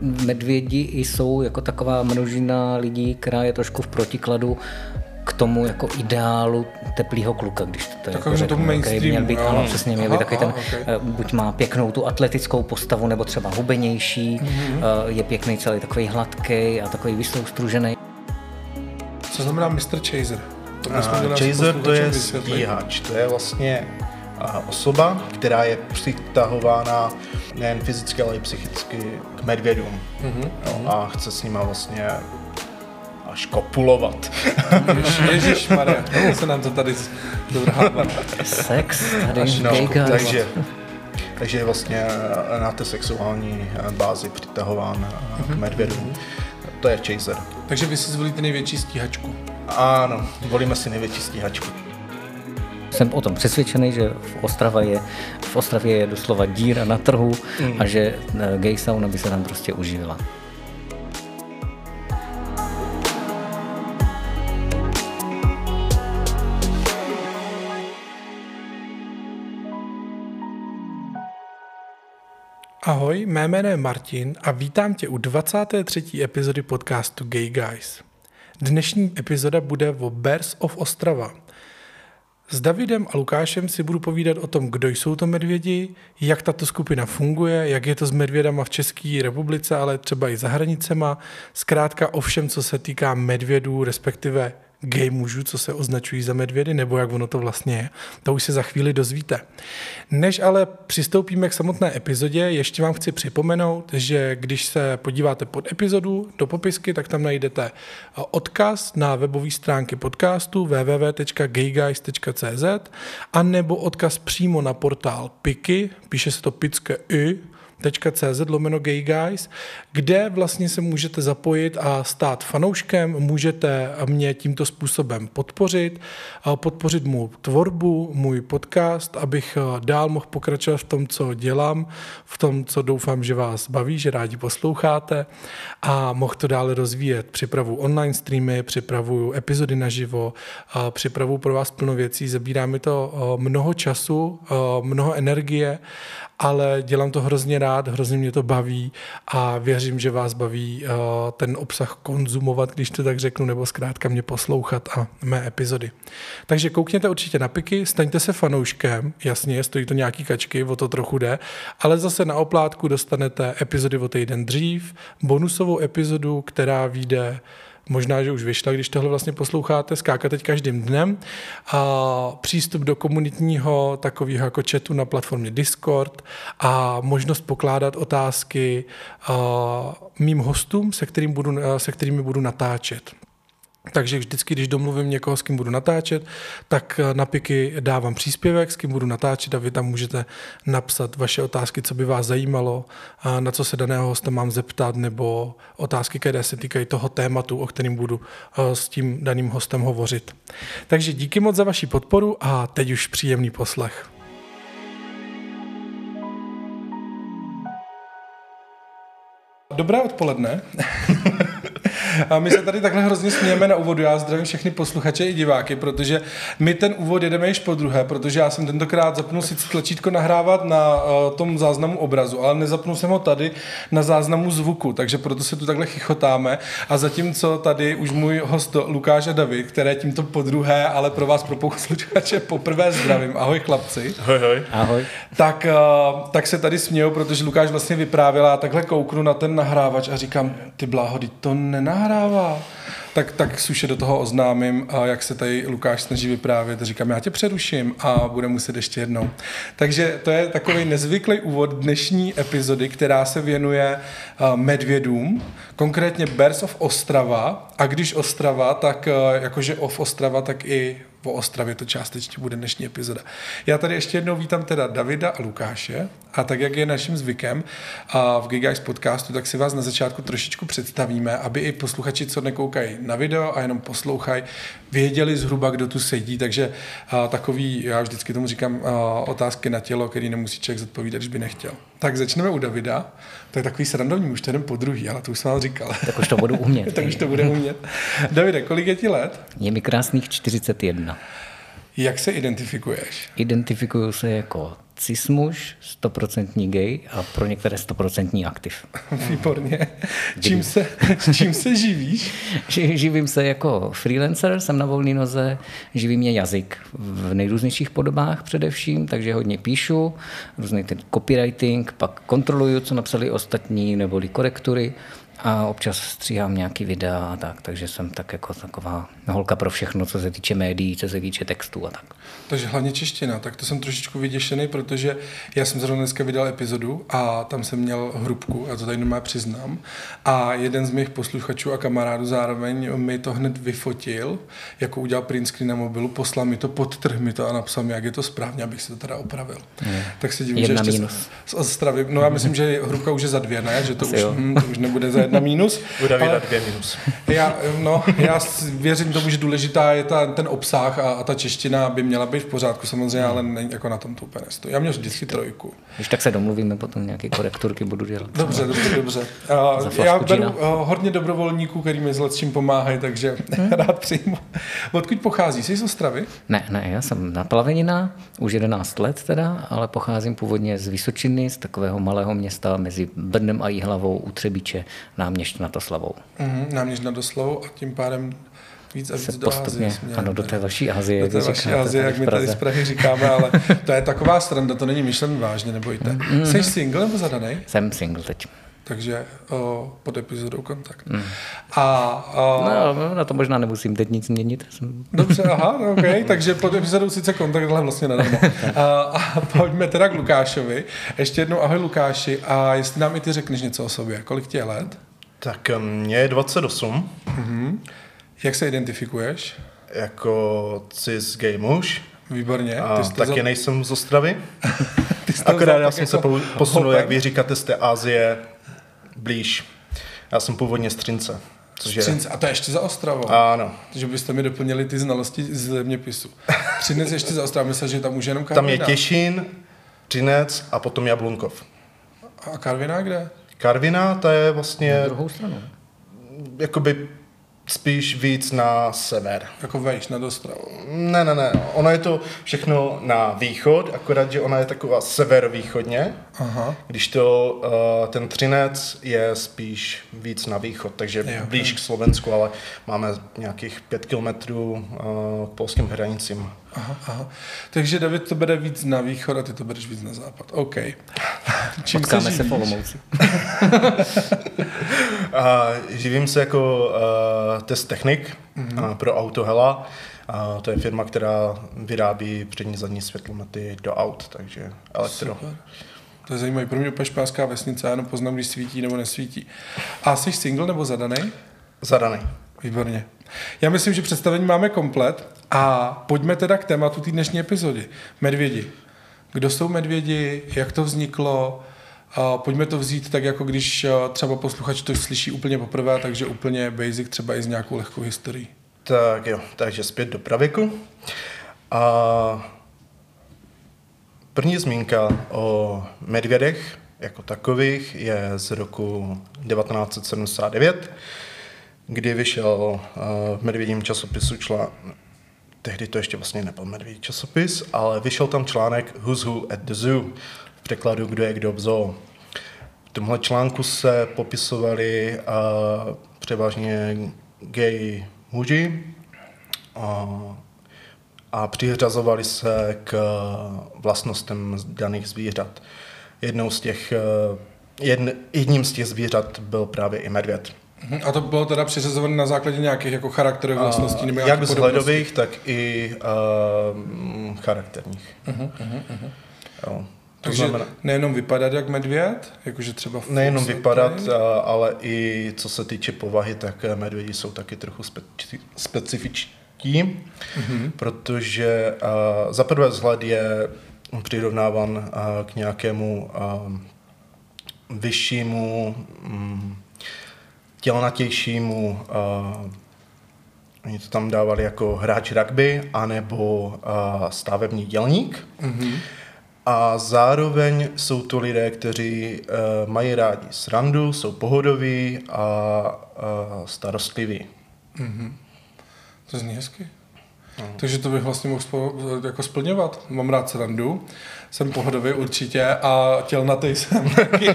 Medvědi jsou jako taková množina lidí, která je trošku v protikladu k tomu jako ideálu teplého kluka, když to jako řeknu, tomu mainstreamu. Měl být, ano, přesně, měl být takový ten, okay. Eh, buď má pěknou tu atletickou postavu, nebo třeba hubenější, mm-hmm. je pěkný celý takový hladký a takový vysoustružený. Co znamená Mr. Chaser? To uh, Chaser to je stíhač, to je vlastně osoba, která je přitahována nejen fyzicky, ale i psychicky k medvědům. Mm-hmm. Jo, a chce s nima vlastně až kopulovat. Ježíš Maria, se nám to tady dovrhává. Sex, tady až, no, takže, takže je vlastně na té sexuální bázi přitahován mm-hmm. k mhm. medvědům. To je chaser. Takže vy si zvolíte největší stíhačku. Ano, volíme si největší stíhačku. Jsem o tom přesvědčený, že v, Ostrava je, v Ostravě je doslova díra na trhu mm. a že eh, gay sauna by se tam prostě uživila. Ahoj, mé jméno je Martin a vítám tě u 23. epizody podcastu Gay Guys. Dnešní epizoda bude o Bears of Ostrava. S Davidem a Lukášem si budu povídat o tom, kdo jsou to medvědi, jak tato skupina funguje, jak je to s medvědama v České republice, ale třeba i za hranicema, zkrátka o všem, co se týká medvědů, respektive gay mužů, co se označují za medvědy, nebo jak ono to vlastně je. To už se za chvíli dozvíte. Než ale přistoupíme k samotné epizodě, ještě vám chci připomenout, že když se podíváte pod epizodu do popisky, tak tam najdete odkaz na webové stránky podcastu www.gayguys.cz a nebo odkaz přímo na portál Piky, píše se to pické i, cz lomeno gay guys, kde vlastně se můžete zapojit a stát fanouškem, můžete mě tímto způsobem podpořit, podpořit mou tvorbu, můj podcast, abych dál mohl pokračovat v tom, co dělám, v tom, co doufám, že vás baví, že rádi posloucháte a mohl to dále rozvíjet. Připravu online streamy, připravuju epizody naživo, připravu pro vás plno věcí, zabírá mi to mnoho času, mnoho energie ale dělám to hrozně rád, hrozně mě to baví a věřím, že vás baví uh, ten obsah konzumovat, když to tak řeknu, nebo zkrátka mě poslouchat a mé epizody. Takže koukněte určitě na piky, staňte se fanouškem, jasně, stojí to nějaký kačky, o to trochu jde, ale zase na oplátku dostanete epizody o týden dřív, bonusovou epizodu, která vyjde možná, že už vyšla, když tohle vlastně posloucháte, skákat teď každým dnem. A přístup do komunitního takového jako chatu na platformě Discord a možnost pokládat otázky mým hostům, se, kterým budu, se kterými budu natáčet. Takže vždycky, když domluvím někoho, s kým budu natáčet, tak na piky dávám příspěvek, s kým budu natáčet a vy tam můžete napsat vaše otázky, co by vás zajímalo, na co se daného hosta mám zeptat, nebo otázky, které se týkají toho tématu, o kterým budu eh, s tím daným hostem hovořit. Takže díky moc za vaši podporu a teď už příjemný poslech. Dobré odpoledne. A my se tady takhle hrozně smějeme na úvodu. Já zdravím všechny posluchače i diváky, protože my ten úvod jedeme již po druhé, protože já jsem tentokrát zapnul si tlačítko nahrávat na uh, tom záznamu obrazu, ale nezapnul jsem ho tady na záznamu zvuku, takže proto se tu takhle chichotáme. A zatímco tady už můj host Lukáš a David, které tímto po druhé, ale pro vás pro posluchače poprvé zdravím. Ahoj chlapci. Ahoj, ahoj. Ahoj. Tak, uh, tak se tady smějou, protože Lukáš vlastně vyprávěl a takhle kouknu na ten nahrávač a říkám, ty bláhody, to nenahrává nahrává. Tak, tak suše do toho oznámím, a jak se tady Lukáš snaží vyprávět. Říkám, já tě přeruším a bude muset ještě jednou. Takže to je takový nezvyklý úvod dnešní epizody, která se věnuje medvědům, konkrétně Bears of Ostrava. A když Ostrava, tak jakože of Ostrava, tak i o Ostravě to částečně bude dnešní epizoda. Já tady ještě jednou vítám teda Davida a Lukáše a tak, jak je naším zvykem a v Gigax podcastu, tak si vás na začátku trošičku představíme, aby i posluchači, co nekoukají na video a jenom poslouchají, věděli zhruba, kdo tu sedí, takže a, takový, já vždycky tomu říkám, a, otázky na tělo, který nemusí člověk zodpovídat, když by nechtěl. Tak začneme u Davida. To je takový srandovní, už jeden po druhý, ale to už jsem vám říkal. Tak už to budu umět. tak už to bude umět. Davide, kolik je ti let? Je mi krásných 41. Jak se identifikuješ? Identifikuju se jako cismuž, stoprocentní gay a pro některé stoprocentní aktiv. Výborně. Čím se, čím se živíš? Živím se jako freelancer, jsem na volné noze, živí mě jazyk v nejrůznějších podobách především, takže hodně píšu, různý ten copywriting, pak kontroluju, co napsali ostatní, neboli korektury a občas stříhám nějaký videa a tak, takže jsem tak jako taková holka pro všechno, co se týče médií, co se týče textu a tak. Takže hlavně čeština, tak to jsem trošičku vyděšený, protože já jsem zrovna dneska vydal epizodu a tam jsem měl hrubku, já to tady normálně přiznám, a jeden z mých posluchačů a kamarádů zároveň mi to hned vyfotil, jako udělal print screen na mobilu, poslal mi to, podtrh mi to a napsal mi, jak je to správně, abych se to teda opravil. Je. Tak se divím, Jedna že ještě minus. z, z Ostravy, no já myslím, že hrubka už je za dvě, ne? Že to, už, hm, to už nebude za jedna minus. Bude vydat dvě minus. Já, no, já věřím tomu, že důležitá je ta, ten obsah a, a ta čeština by měla být v pořádku samozřejmě, ale ne, jako na tom to úplně nestojí. Já měl vždycky trojku. Když tak se domluvíme, potom nějaké korekturky budu dělat. Dobře, dobře, dobře. Uh, já beru uh, hodně dobrovolníků, který mi s letčím pomáhají, takže hmm. rád přijmu. Odkud pochází? Jsi z Ostravy? Ne, ne, já jsem na Plavenina, už 11 let teda, ale pocházím původně z Vysočiny, z takového malého města mezi Brnem a Jihlavou u Třebíče, náměšť nad Oslavou. Mm, náměšť nad Oslavou a tím pádem víc a víc se do postupně, Azie. Ano, do té vaší Azie. Do té vaší Azie, jak my tady z Prahy říkáme, ale to je taková stranda, to není myšlen vážně, nebojte. Mm. Jsi single nebo zadaný? Jsem single teď. Takže o, pod epizodou kontakt. Mm. A, o, no, na to možná nemusím teď nic měnit. Dobře, aha, no, OK, takže pod epizodou sice kontakt, ale vlastně nadarmo. a, a pojďme teda k Lukášovi. Ještě jednou ahoj Lukáši a jestli nám i ty řekneš něco o sobě, kolik ti je let? Tak mě je 28. Mm-hmm. Jak se identifikuješ? Jako cis gay muž. Výborně. A ty taky za... nejsem z Ostravy. Akorát já jsem jako se posunul, jak vy říkáte, z té Asie blíž. Já jsem původně z Třince. Což Třince, a to je ještě za Ostravou. Ano. Takže byste mi doplnili ty znalosti z zeměpisu. Třinec ještě za Ostravou, myslím, že tam už jenom Karviná. Tam je Těšín, Třinec a potom Jablunkov. A Karviná kde? Karviná, to je vlastně... Na druhou stranu. Jakoby spíš víc na sever. Jako vejš na dostravu. Ne, ne, ne. Ono je to všechno na východ, akorát, že ona je taková severovýchodně, Aha. když to uh, ten Třinec je spíš víc na východ, takže je, blíž k Slovensku, ale máme nějakých pět kilometrů uh, k polským hranicím. Aha, aha. Takže David to bere víc na východ a ty to bereš víc na západ. OK. Čím Potkáme se, se v Olomouci. živím se jako uh, test technik mm-hmm. uh, pro auto Hela. Uh, to je firma, která vyrábí přední zadní světlomety do aut, takže elektro. Super. To je zajímavé. Pro mě úplně španská vesnice, já jenom poznám, když svítí nebo nesvítí. A jsi single nebo zadaný? Zadaný. Výborně. Já myslím, že představení máme komplet a pojďme teda k tématu té dnešní epizody. Medvědi. Kdo jsou medvědi, jak to vzniklo, pojďme to vzít tak, jako když třeba posluchač to slyší úplně poprvé, takže úplně basic, třeba i s nějakou lehkou historií. Tak jo, takže zpět do pravěku. A první zmínka o medvědech jako takových je z roku 1979, kdy vyšel v medvědím časopisu článek, tehdy to ještě vlastně nebyl medvědí časopis, ale vyšel tam článek Who's Who at the Zoo, v překladu Kdo je kdo v zoo. V tomhle článku se popisovali uh, převážně gay muži uh, a přiřazovali se k vlastnostem daných zvířat. Jednou z těch, jedn, jedním z těch zvířat byl právě i medvěd. Mhm. A to bylo teda přiřazované na základě nějakých jako charakterových vlastností? Nebo jak vzhledových, tak i uh, charakterních. Uh-huh, uh-huh. Jo. Takže znamená, nejenom vypadat jak medvěd, jakože třeba... Nejenom vypadat, ale i co se týče povahy, tak medvědi jsou taky trochu speci- specifičtí, mm-hmm. protože uh, za prvé vzhled je přirovnáván uh, k nějakému uh, vyššímu um, tělnatějšímu, uh, oni to tam dávali jako hráč rugby, anebo uh, stavební dělník. Mm-hmm. A zároveň jsou to lidé, kteří uh, mají rádi srandu, jsou pohodoví a uh, starostliví. Mm-hmm. To zní hezky. No. Takže to bych vlastně mohl spo, jako splňovat. Mám rád srandu, jsem pohodový určitě a tělnatý jsem taky.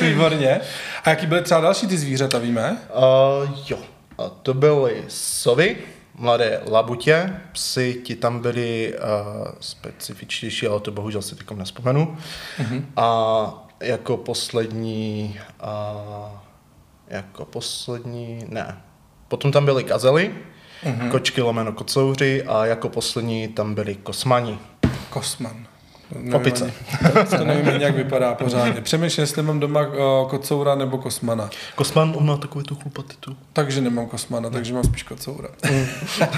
Výborně. A jaký byly třeba další ty zvířata, víme? Uh, jo, a to byly sovy, mladé labutě, psy, ti tam byli uh, specifičtější, ale to bohužel si teď nespomenu. Mm-hmm. A jako poslední, uh, jako poslední, ne. Potom tam byly gazely, mm-hmm. kočky lomeno kocouři a jako poslední tam byli kosmani. Kosman. Nevím Opice. to nevím, jak vypadá pořádně. Přemýšlím, jestli mám doma uh, kocoura nebo kosmana. Kosman, on má takový tu chlupatitu. Takže nemám kosmana, takže mám spíš kocoura. Mm.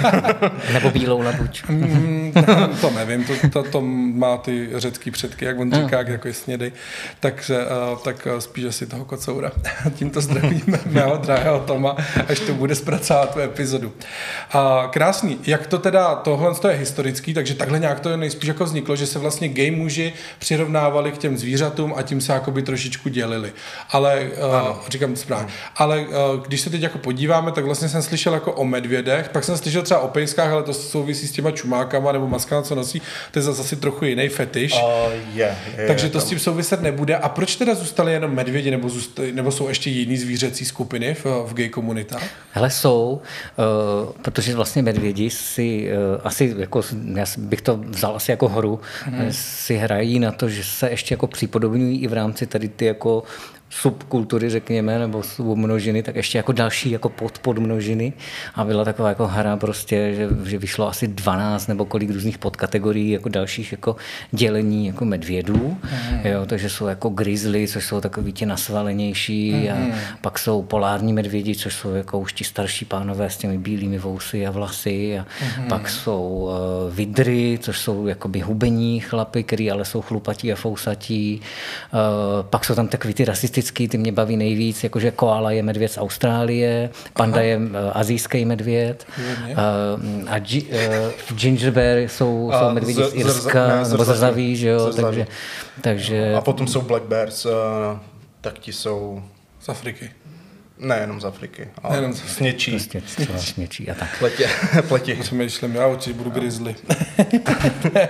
nebo bílou labuť. Mm, to nevím, to, to, to, má ty řecký předky, jak on mm. říká, jako je snědy. Takže uh, tak uh, spíš asi toho kocoura. Tímto zdravíme mého drahého Toma, až to bude zpracovat tu epizodu. Uh, krásný. Jak to teda, tohle je historický, takže takhle nějak to nejspíš jako vzniklo, že se vlastně gay muži přirovnávali k těm zvířatům a tím se jakoby trošičku dělili. Ale, uh, říkám to správně, ale uh, když se teď jako podíváme, tak vlastně jsem slyšel jako o medvědech, pak jsem slyšel třeba o pejskách, ale to souvisí s těma čumákama nebo maskama, co nosí, to je zase trochu jiný fetiš. Uh, yeah, yeah, Takže to tam. s tím souviset nebude. A proč teda zůstaly jenom medvědi, nebo, zůstali, nebo jsou ještě jiný zvířecí skupiny v, v gay komunitách? Hele, jsou, uh, protože vlastně medvědi si uh, asi, jako, já bych to vzal asi jako horu, hmm si hrají na to, že se ještě jako připodobňují i v rámci tady ty jako subkultury, řekněme, nebo submnožiny, tak ještě jako další jako podpodmnožiny a byla taková jako hra prostě, že, že vyšlo asi 12 nebo kolik různých podkategorií jako dalších jako dělení jako medvědů, mm. jo, takže jsou jako grizzly, což jsou takový ti nasvalenější mm. a mhm. pak jsou polární medvědi, což jsou jako už ti starší pánové s těmi bílými vousy a vlasy a mm. pak jsou uh, vidry, což jsou jakoby hubení chlapy, který ale jsou chlupatí a fousatí, uh, pak jsou tam takový ty rasistické exotický, ty mě baví nejvíc, jakože koala je medvěd z Austrálie, panda Aha. je uh, azijský medvěd uh, a gi, uh, ginger bear jsou, jsou medvědi z Irska, ne, nebo zrzaví, že jo, takže, takže... A potom jsou black bears, uh, tak ti jsou... Z Afriky. Ne, jenom z Afriky. Ale jenom z Sněčí. Prostě sněčí a tak. Pletě. Pletě. Přemýšlím, já určitě budu grizzly.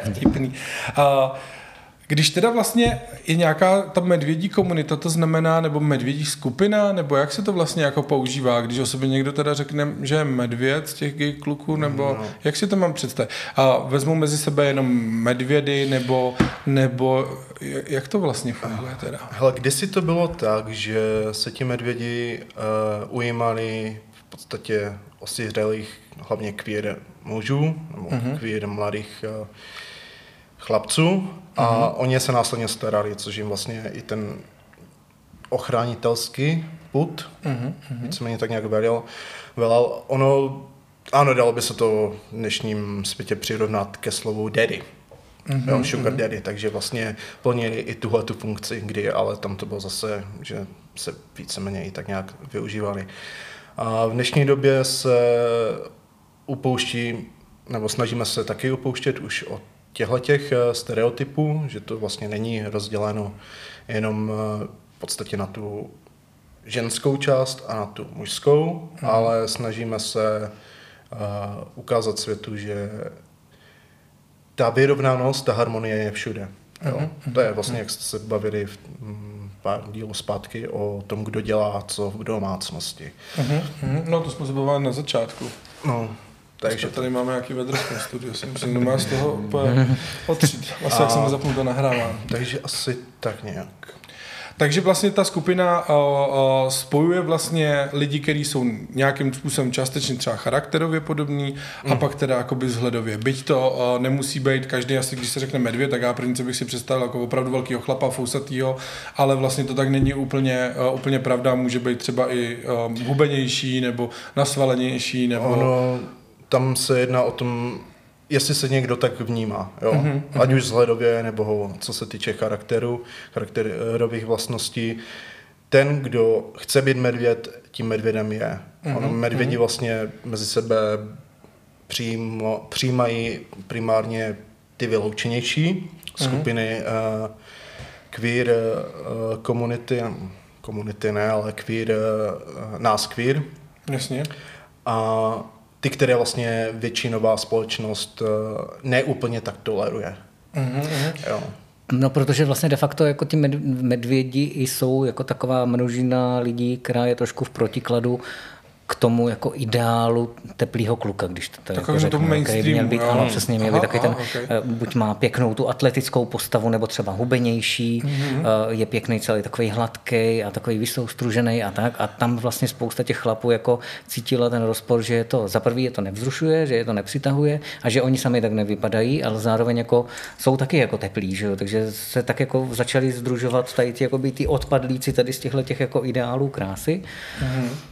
Vtipný. Uh, když teda vlastně je nějaká ta medvědí komunita, to znamená, nebo medvědí skupina, nebo jak se to vlastně jako používá, když o sobě někdo teda řekne, že je medvěd z těch gay kluků, nebo no. jak si to mám představit? A vezmou mezi sebe jenom medvědy, nebo, nebo jak to vlastně funguje teda? Hele, kdysi to bylo tak, že se ti medvědi uh, ujímali v podstatě osiřelých, hlavně kvír mužů, nebo uh-huh. kvír mladých uh, chlapců a mm-hmm. oni se následně starali, což jim vlastně i ten ochránitelský put, mm-hmm. víceméně tak nějak velel. velel. Ono, ano, dalo by se to v dnešním světě přirovnat ke slovu daddy. Mm-hmm, jo, sugar mm-hmm. daddy, takže vlastně plnili i tuhle tu funkci, kdy ale tam to bylo zase, že se víceméně i tak nějak využívali. A v dnešní době se upouští, nebo snažíme se taky upouštět už od těchto těch eh, stereotypů, že to vlastně není rozděleno jenom eh, v podstatě na tu ženskou část a na tu mužskou, hmm. ale snažíme se uh, ukázat světu, že ta vyrovnanost, ta harmonie je všude. Jo. Hmm. To je vlastně, jak jste se bavili v mm, pár dílů zpátky o tom, kdo dělá co v domácnosti. Hmm. No to jsme se bavili na začátku. No, takže tady máme nějaký vedrský studio, si myslím, že má z toho úplně otřít. Asi jak jsem zapnul to nahrávám. Takže asi tak nějak. Takže vlastně ta skupina uh, uh, spojuje vlastně lidi, kteří jsou nějakým způsobem částečně třeba charakterově podobní mm. a pak teda jakoby vzhledově. Byť to uh, nemusí být každý, asi když se řekne medvěd, tak já první, bych si představil jako opravdu velkého chlapa, fousatýho, ale vlastně to tak není úplně, uh, úplně pravda, může být třeba i uh, hubenější nebo nasvalenější. Nebo... Ono tam se jedná o tom, jestli se někdo tak vnímá, jo? Mm-hmm. ať už vzhledově nebo co se týče charakteru, charakterových vlastností. Ten, kdo chce být medvěd, tím medvědem je. Mm-hmm. Ono medvědi mhm. vlastně mezi sebe přijímo, přijímají primárně ty vyloučenější mm-hmm. skupiny uh, queer uh, komunity, komunity ne, ale queer, uh, nás queer. Jasně. A ty, které vlastně většinová společnost neúplně tak toleruje. Mm-hmm. Jo. No, protože vlastně de facto jako ti medvědi jsou jako taková množina lidí, která je trošku v protikladu k tomu jako ideálu teplého kluka, když to tady jako řeknu, který by měl být, ano, přesně, měl být taky ten, okay. Eh, buď má pěknou tu atletickou postavu, nebo třeba hubenější, mm-hmm. je pěkný celý takový hladký a takový vysoustružený a tak a tam vlastně spousta těch chlapů jako cítila ten rozpor, že je to, za prvý je to nevzrušuje, že je to nepřitahuje a že oni sami tak nevypadají, ale zároveň jako jsou taky jako teplí, že jo? takže se tak jako začali združovat tady ty, jako by ty odpadlíci tady z těchto těch jako ideálů krásy. Mm-hmm.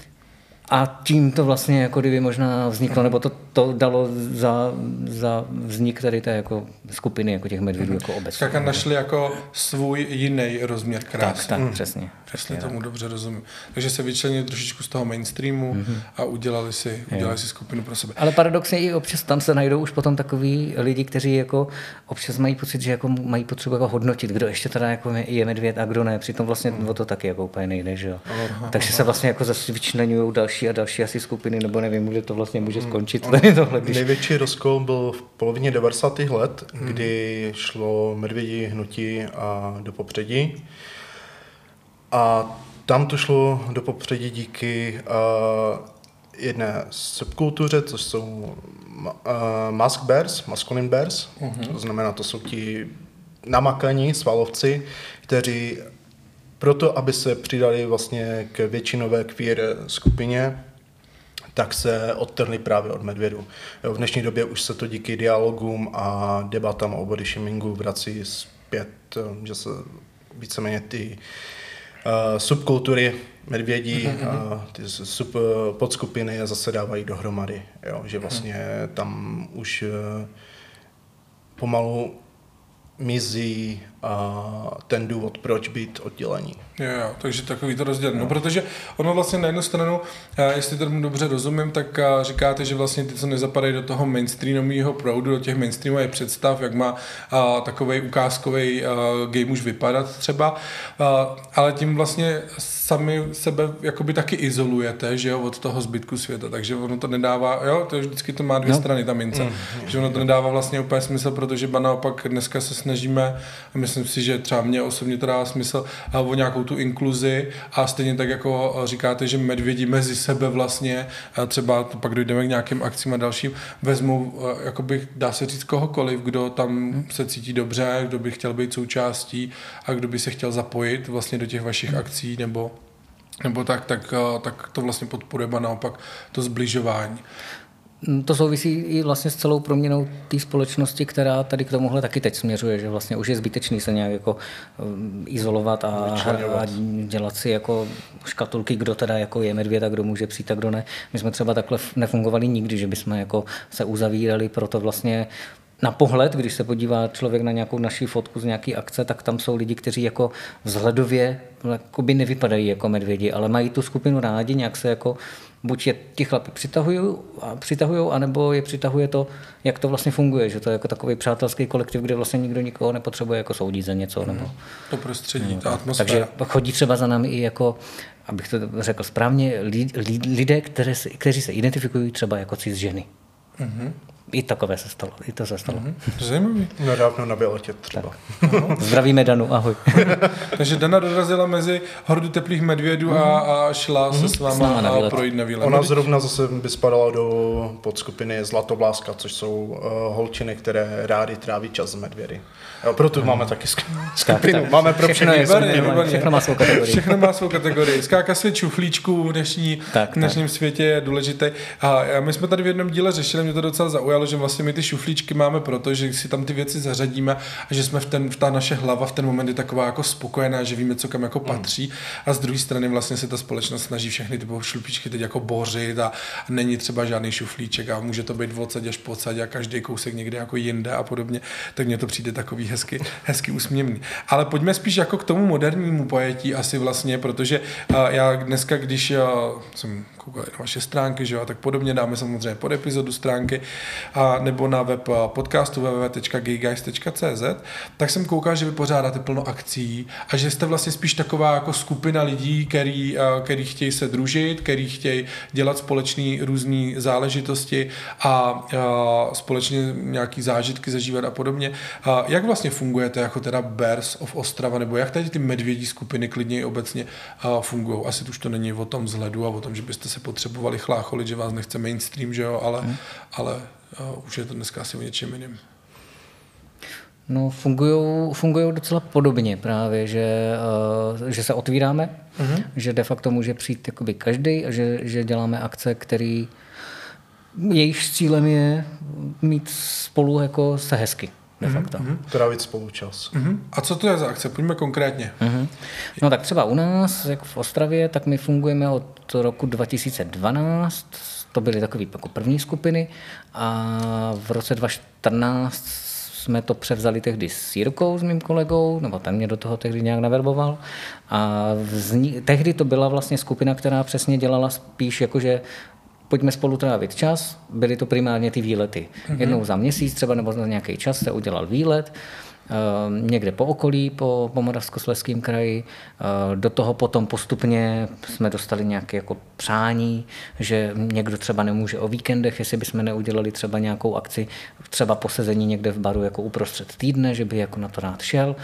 A tím to vlastně jako kdyby možná vzniklo, nebo to, to dalo za, za vznik tady té jako skupiny, jako těch medvědů jako obecně. Tak a našli jako svůj jiný rozměr krásy. Tak, tak, mm. přesně. Přesně tomu tak. dobře rozumím. Takže se vyčlenili trošičku z toho mainstreamu mm-hmm. a udělali si, udělali si skupinu pro sebe. Ale paradoxně i občas tam se najdou už potom takový lidi, kteří jako občas mají pocit, že jako mají potřebu jako hodnotit, kdo ještě teda jako je medvěd a kdo ne. Přitom vlastně mm. o to taky jako úplně nejde, že jo. Aha, Takže aha. se vlastně jako zase vyčlenují další a další asi skupiny, nebo nevím, kde to vlastně může mm. skončit. Mm. Tady tohle, když... Největší rozkol byl v polovině 90. let, mm. kdy šlo medvědí hnutí a do popředí. A tam to šlo do popředí díky uh, jedné subkultuře, což jsou uh, mask bears, masculine bears, uh-huh. to znamená, to jsou ti namakaní svalovci, kteří proto, aby se přidali vlastně k většinové queer skupině, tak se odtrhli právě od medvědu. V dnešní době už se to díky dialogům a debatám o body shamingu vrací zpět, že se víceméně ty uh, subkultury medvědí, mm-hmm. uh, ty sub, podskupiny zase dávají dohromady. Jo? Že vlastně tam už uh, pomalu mizí a ten důvod, proč být oddělení. Jo, jo, takže takový to rozdělení. No, protože ono vlastně na jednu stranu, jestli tomu dobře rozumím, tak říkáte, že vlastně ty, co nezapadají do toho mainstreamového proudu, do těch mainstreamových představ, jak má takový ukázkový game už vypadat třeba, a, ale tím vlastně sami sebe jakoby taky izolujete, že jo, od toho zbytku světa, takže ono to nedává, jo, to vždycky to má dvě no. strany ta mince, mm, že ono to nedává vlastně úplně smysl, protože ba naopak dneska se snažíme, a myslím si, že třeba mě osobně to dává smysl, o nějakou tu inkluzi a stejně tak jako říkáte, že medvědi mezi sebe vlastně, třeba pak dojdeme k nějakým akcím a dalším, vezmou, jakoby dá se říct kohokoliv, kdo tam se cítí dobře, kdo by chtěl být součástí a kdo by se chtěl zapojit vlastně do těch vašich akcí nebo nebo tak, tak, tak to vlastně podporuje a naopak to zbližování. Mm, to souvisí i vlastně s celou proměnou té společnosti, která tady k tomuhle taky teď směřuje, že vlastně už je zbytečný se nějak jako um, izolovat a, a dělat si jako škatulky, kdo teda jako je medvěd a kdo může přijít a kdo ne. My jsme třeba takhle nefungovali nikdy, že bychom jako se uzavírali, proto vlastně na pohled, když se podívá člověk na nějakou naší fotku z nějaké akce, tak tam jsou lidi, kteří jako vzhledově by nevypadají jako medvědi, ale mají tu skupinu rádi, nějak se jako buď je ti chlapi přitahují, anebo je přitahuje to, jak to vlastně funguje, že to je jako takový přátelský kolektiv, kde vlastně nikdo nikoho nepotřebuje jako soudit za něco. Nebo, to prostředí, ta atmosféra. Takže chodí třeba za námi i jako, abych to řekl správně, lidé, kteří se identifikují třeba jako cis ženy. Mm-hmm. I takové se stalo, i to se stalo. Mm-hmm. Zajímavý. Nedávno na Běletě třeba. Zdravíme Danu, ahoj. Takže Dana dorazila mezi hordu teplých medvědů mm-hmm. a, a šla mm-hmm. se s váma, s a projít na výlet. Ona zrovna zase by spadala do podskupiny Zlatobláska, což jsou uh, holčiny, které rády tráví čas s medvědy. Jo, proto mm. máme taky skupinu. Tak, máme pro všechny všechno, všechno má svou kategorii. Všechno má svou kategorii. Skáka se čuflíčku v dnešní, tak, dnešním tak. světě je důležité. A my jsme tady v jednom díle řešili, mě to docela zaujalo, zaujalo, že vlastně my ty šuflíčky máme proto, že si tam ty věci zařadíme a že jsme v ten, v ta naše hlava v ten moment je taková jako spokojená, že víme, co kam jako hmm. patří mm. a z druhé strany vlastně se ta společnost snaží všechny ty šuflíčky teď jako bořit a není třeba žádný šuflíček a může to být v až po a každý kousek někde jako jinde a podobně, tak mně to přijde takový hezky, hezky usměvný. Ale pojďme spíš jako k tomu modernímu pojetí asi vlastně, protože já dneska, když jsem koukali na vaše stránky, že jo, a tak podobně, dáme samozřejmě pod epizodu stránky, a nebo na web podcastu www.gayguys.cz, tak jsem koukal, že vy pořádáte plno akcí a že jste vlastně spíš taková jako skupina lidí, který, který chtějí se družit, který chtějí dělat společné různé záležitosti a, a společně nějaký zážitky zažívat a podobně. A jak vlastně fungujete jako teda Bears of Ostrava, nebo jak tady ty medvědí skupiny klidně obecně fungují? Asi už to není o tom vzhledu a o tom, že byste se potřebovali chlácholit, že vás nechce mainstream, že jo, ale, hmm. ale uh, už je to dneska asi o něčem jiným. No, fungují docela podobně právě, že, uh, že se otvíráme, uh-huh. že de facto může přijít jakoby každý a že, že děláme akce, který jejich cílem je mít spolu jako se hezky de mhm, facto. Mm-hmm. Trávit spolu čas. Mm-hmm. A co to je za akce? Pojďme konkrétně. Mm-hmm. No tak třeba u nás, jako v Ostravě, tak my fungujeme od roku 2012, to byly takové jako první skupiny a v roce 2014 jsme to převzali tehdy s Jirkou, s mým kolegou, nebo ten mě do toho tehdy nějak naverboval. A vzni- tehdy to byla vlastně skupina, která přesně dělala spíš jakože pojďme spolu trávit čas. Byly to primárně ty výlety. Mm-hmm. Jednou za měsíc třeba nebo za nějaký čas se udělal výlet ehm, někde po okolí, po, po Moravskoslezském kraji. Ehm, do toho potom postupně jsme dostali nějaké jako přání, že někdo třeba nemůže o víkendech, jestli bychom neudělali třeba nějakou akci, třeba posezení někde v baru jako uprostřed týdne, že by jako na to rád šel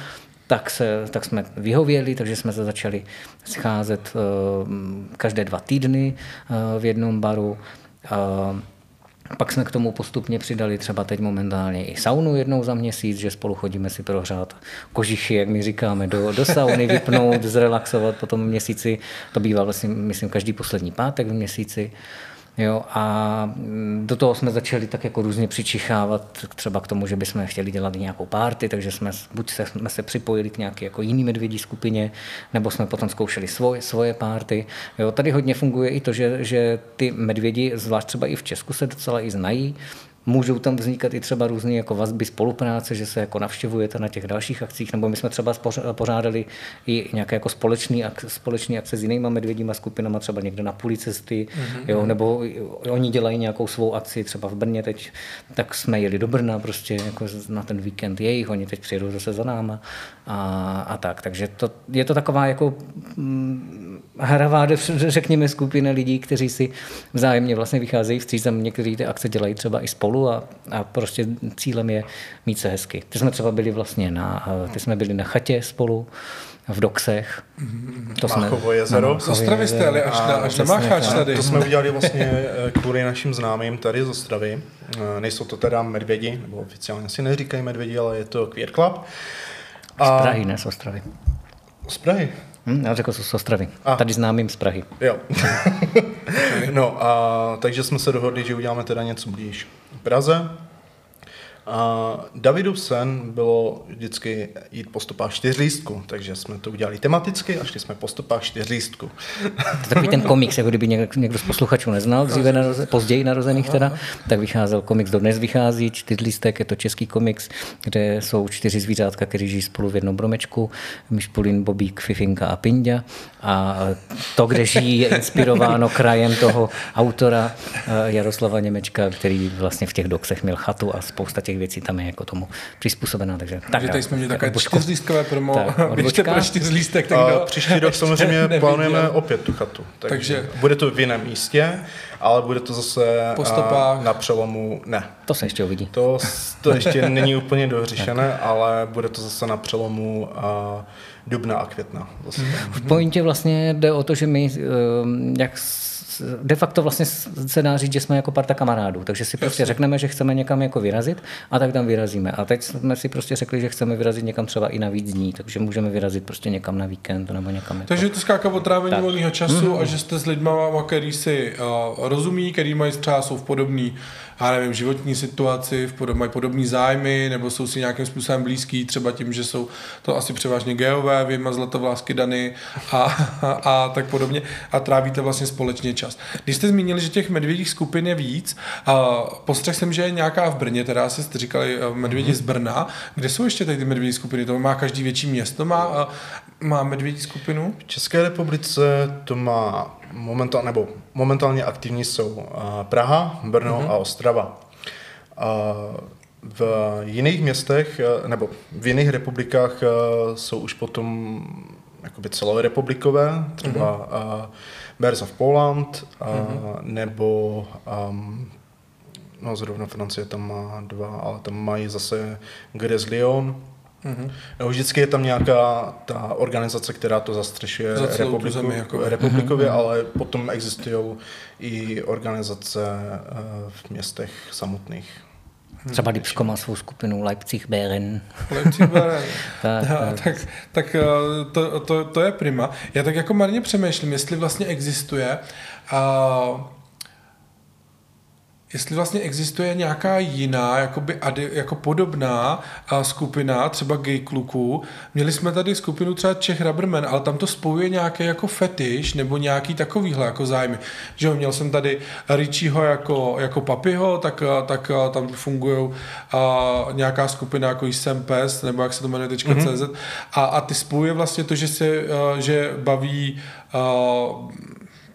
tak, se, tak jsme vyhověli, takže jsme se začali scházet uh, každé dva týdny uh, v jednom baru. Uh, pak jsme k tomu postupně přidali třeba teď momentálně i saunu jednou za měsíc, že spolu chodíme si prohřát kožichy, jak my říkáme, do, do sauny, vypnout, zrelaxovat po tom měsíci. To bývá vlastně, myslím, každý poslední pátek v měsíci. Uh, Jo, a mm, do toho jsme začali tak jako různě přičichávat třeba k tomu, že bychom chtěli dělat nějakou párty, takže jsme buď se, jsme se připojili k nějaké jako jiný medvědí skupině, nebo jsme potom zkoušeli svoje, svoje párty. Jo, tady hodně funguje i to, že, že ty medvědi, zvlášť třeba i v Česku, se docela i znají Můžou tam vznikat i třeba různé jako vazby spolupráce, že se jako navštěvujete na těch dalších akcích, nebo my jsme třeba pořádali i nějaké jako společný, ak, společný akce s jinýma medvědíma skupinama, třeba někde na půli cesty, mm-hmm. jo, nebo oni dělají nějakou svou akci, třeba v Brně teď, tak jsme jeli do Brna prostě jako na ten víkend jejich, oni teď přijedou zase za náma a, a tak. Takže to, je to taková jako hm, hravá, řekněme, skupina lidí, kteří si vzájemně vlastně vycházejí vstříc a někteří ty akce dělají třeba i spolu spolu a, a prostě cílem je mít se hezky. Ty jsme třeba byli vlastně na, ty jsme byli na chatě spolu, v Doxech. To Máchovo jezero. Z Ostravy jste ale až na, až na Mácháč tady. To jsme udělali vlastně eh, kvůli našim známým tady z Ostravy. Eh, nejsou to teda medvědi, nebo oficiálně si neříkají medvědi, ale je to Queer Club. A... Z Prahy, ne z Ostravy. Z Prahy? Hm, já řekl jsem z Ostravy. A. Tady známým z Prahy. Jo. no a takže jsme se dohodli, že uděláme teda něco blíž. Brasa. A Davidu sen bylo vždycky jít po stopách čtyřlístku, takže jsme to udělali tematicky a šli jsme po stopách čtyřlístku. To takový ten komiks, jako kdyby někdo, někdo z posluchačů neznal, dříve naroze, později narozených teda, tak vycházel komiks, dodnes vychází, čtyřlístek, je to český komiks, kde jsou čtyři zvířátka, kteří žijí spolu v jednom bromečku, Myšpulín, Bobík, Fifinka a Pindia. A to, kde žijí, je inspirováno krajem toho autora eh, Jaroslava Němečka, který vlastně v těch doxech měl chatu a spousta těch těch věcí tam je jako tomu přizpůsobená. Takže, takže tady jsme měli takové čtyřlístkové promo. Tak, Běžte pro čtyřlístek. Tak do... Příští rok samozřejmě plánujeme opět tu chatu. Takže, takže, bude to v jiném místě, ale bude to zase po stopách. na přelomu, ne. To se ještě uvidí. To, to ještě není úplně dořešené, ale bude to zase na přelomu a dubna a května. Zase. V pointě vlastně jde o to, že my, ehm, jak de facto vlastně se dá říct, že jsme jako parta kamarádů, takže si prostě řekneme, že chceme někam jako vyrazit a tak tam vyrazíme. A teď jsme si prostě řekli, že chceme vyrazit někam třeba i na víc dní, takže můžeme vyrazit prostě někam na víkend nebo někam. Jako... Takže to skáka o trávení volného času mm-hmm. a že jste s lidma, který si uh, rozumí, který mají třeba jsou v podobný já nevím, životní situaci, v podob, mají podobné zájmy, nebo jsou si nějakým způsobem blízký, třeba tím, že jsou to asi převážně geové, vyjma zlatovlásky Dany a, a, a tak podobně a trávíte vlastně společně čas. Když jste zmínili, že těch medvědích skupin je víc, a postřeh jsem, že je nějaká v Brně, teda jste říkali eh, medvědi mm-hmm. z Brna. Kde jsou ještě tady ty medvědí skupiny? To má každý větší město, má, má medvědí skupinu? V České republice to má momentálně, nebo momentálně aktivní jsou Praha, Brno mm-hmm. a Ostrava. A v jiných městech nebo v jiných republikách jsou už potom jakoby celorepublikové, třeba mm-hmm. Bears of Poland, mm-hmm. nebo um, no zrovna Francie tam má dva, ale tam mají zase Gres Lyon, Mm-hmm. No, vždycky je tam nějaká ta organizace, která to zastřešuje Za republiku, zemi, jako. republikově, mm-hmm. ale potom existují i organizace uh, v městech samotných. Třeba Lipsko má svou skupinu Leipzig Bären. Leipzig Bären. tak, tak, tak, tak eh, to, to, to, je prima. Já tak jako marně přemýšlím, jestli vlastně existuje uh, jestli vlastně existuje nějaká jiná, jakoby jako podobná skupina, třeba gay kluků. Měli jsme tady skupinu třeba Czech Rubberman, ale tam to spojuje nějaký jako fetiš nebo nějaký takovýhle jako zájmy. Že jo, měl jsem tady Richieho jako, jako papiho, tak, tak tam fungují nějaká skupina jako jsem pes, nebo jak se to jmenuje teďka mm-hmm. CZ. A, a ty spojuje vlastně to, že se že baví uh,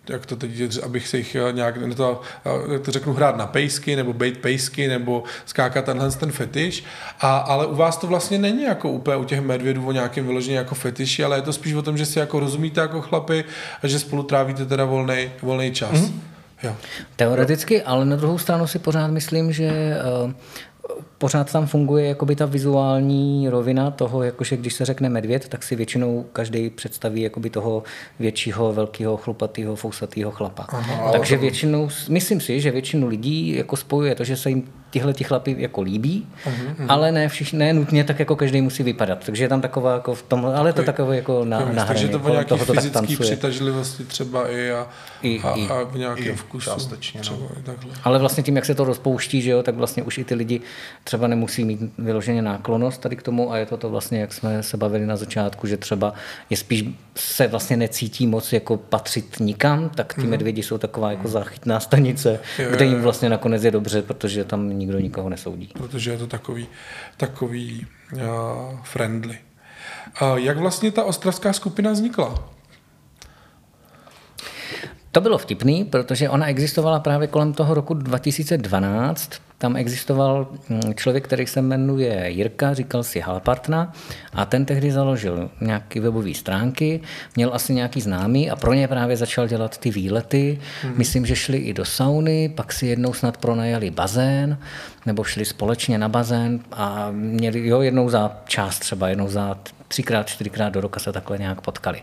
jak to teď, abych se jich eh, nějak, to, eh, to řeknu, hrát na pejsky, nebo bejt pejsky, nebo skákat tenhle ten fetiš, a, ale u vás to vlastně není jako úplně u těch medvědů o nějakém vyloženě jako fetiši, ale je to spíš o tom, že si jako rozumíte jako chlapi a že spolu trávíte teda volný, volný čas. Mm-hmm. Jo. Teoreticky, ale na druhou stranu si pořád myslím, že uh, pořád tam funguje jakoby ta vizuální rovina toho, jakože když se řekne medvěd, tak si většinou každý představí jakoby toho většího, velkého, chlupatého, fousatého chlapa. Aha, Takže to... většinou, myslím si, že většinu lidí jako spojuje to, že se jim tihle ti chlapy jako líbí, uh-huh, ale ne všichni, ne nutně tak jako každý musí vypadat. Takže je tam taková jako v tom, ale je to takové jako na, na Takže to o nějaký fyzický přitažlivosti třeba i a, I, a, i, a v nějakém vkusu. Třeba no. takhle. Ale vlastně tím, jak se to rozpouští, že jo, tak vlastně už i ty lidi třeba nemusí mít vyloženě náklonost tady k tomu a je to to vlastně, jak jsme se bavili na začátku, že třeba je spíš se vlastně necítí moc jako patřit nikam, tak ty mm. medvědi jsou taková jako záchytná stanice, je, kde jim vlastně nakonec je dobře, protože tam nikdo nikoho nesoudí. Protože je to takový, takový uh, friendly. Uh, jak vlastně ta ostravská skupina vznikla? To bylo vtipný, protože ona existovala právě kolem toho roku 2012. Tam existoval hm, člověk, který se jmenuje Jirka, říkal si Halpartna a ten tehdy založil nějaké webové stránky, měl asi nějaký známý a pro ně právě začal dělat ty výlety. Hmm. Myslím, že šli i do sauny, pak si jednou snad pronajali bazén, nebo šli společně na bazén a měli jo, jednou za část třeba, jednou za třikrát, čtyřikrát do roka se takhle nějak potkali.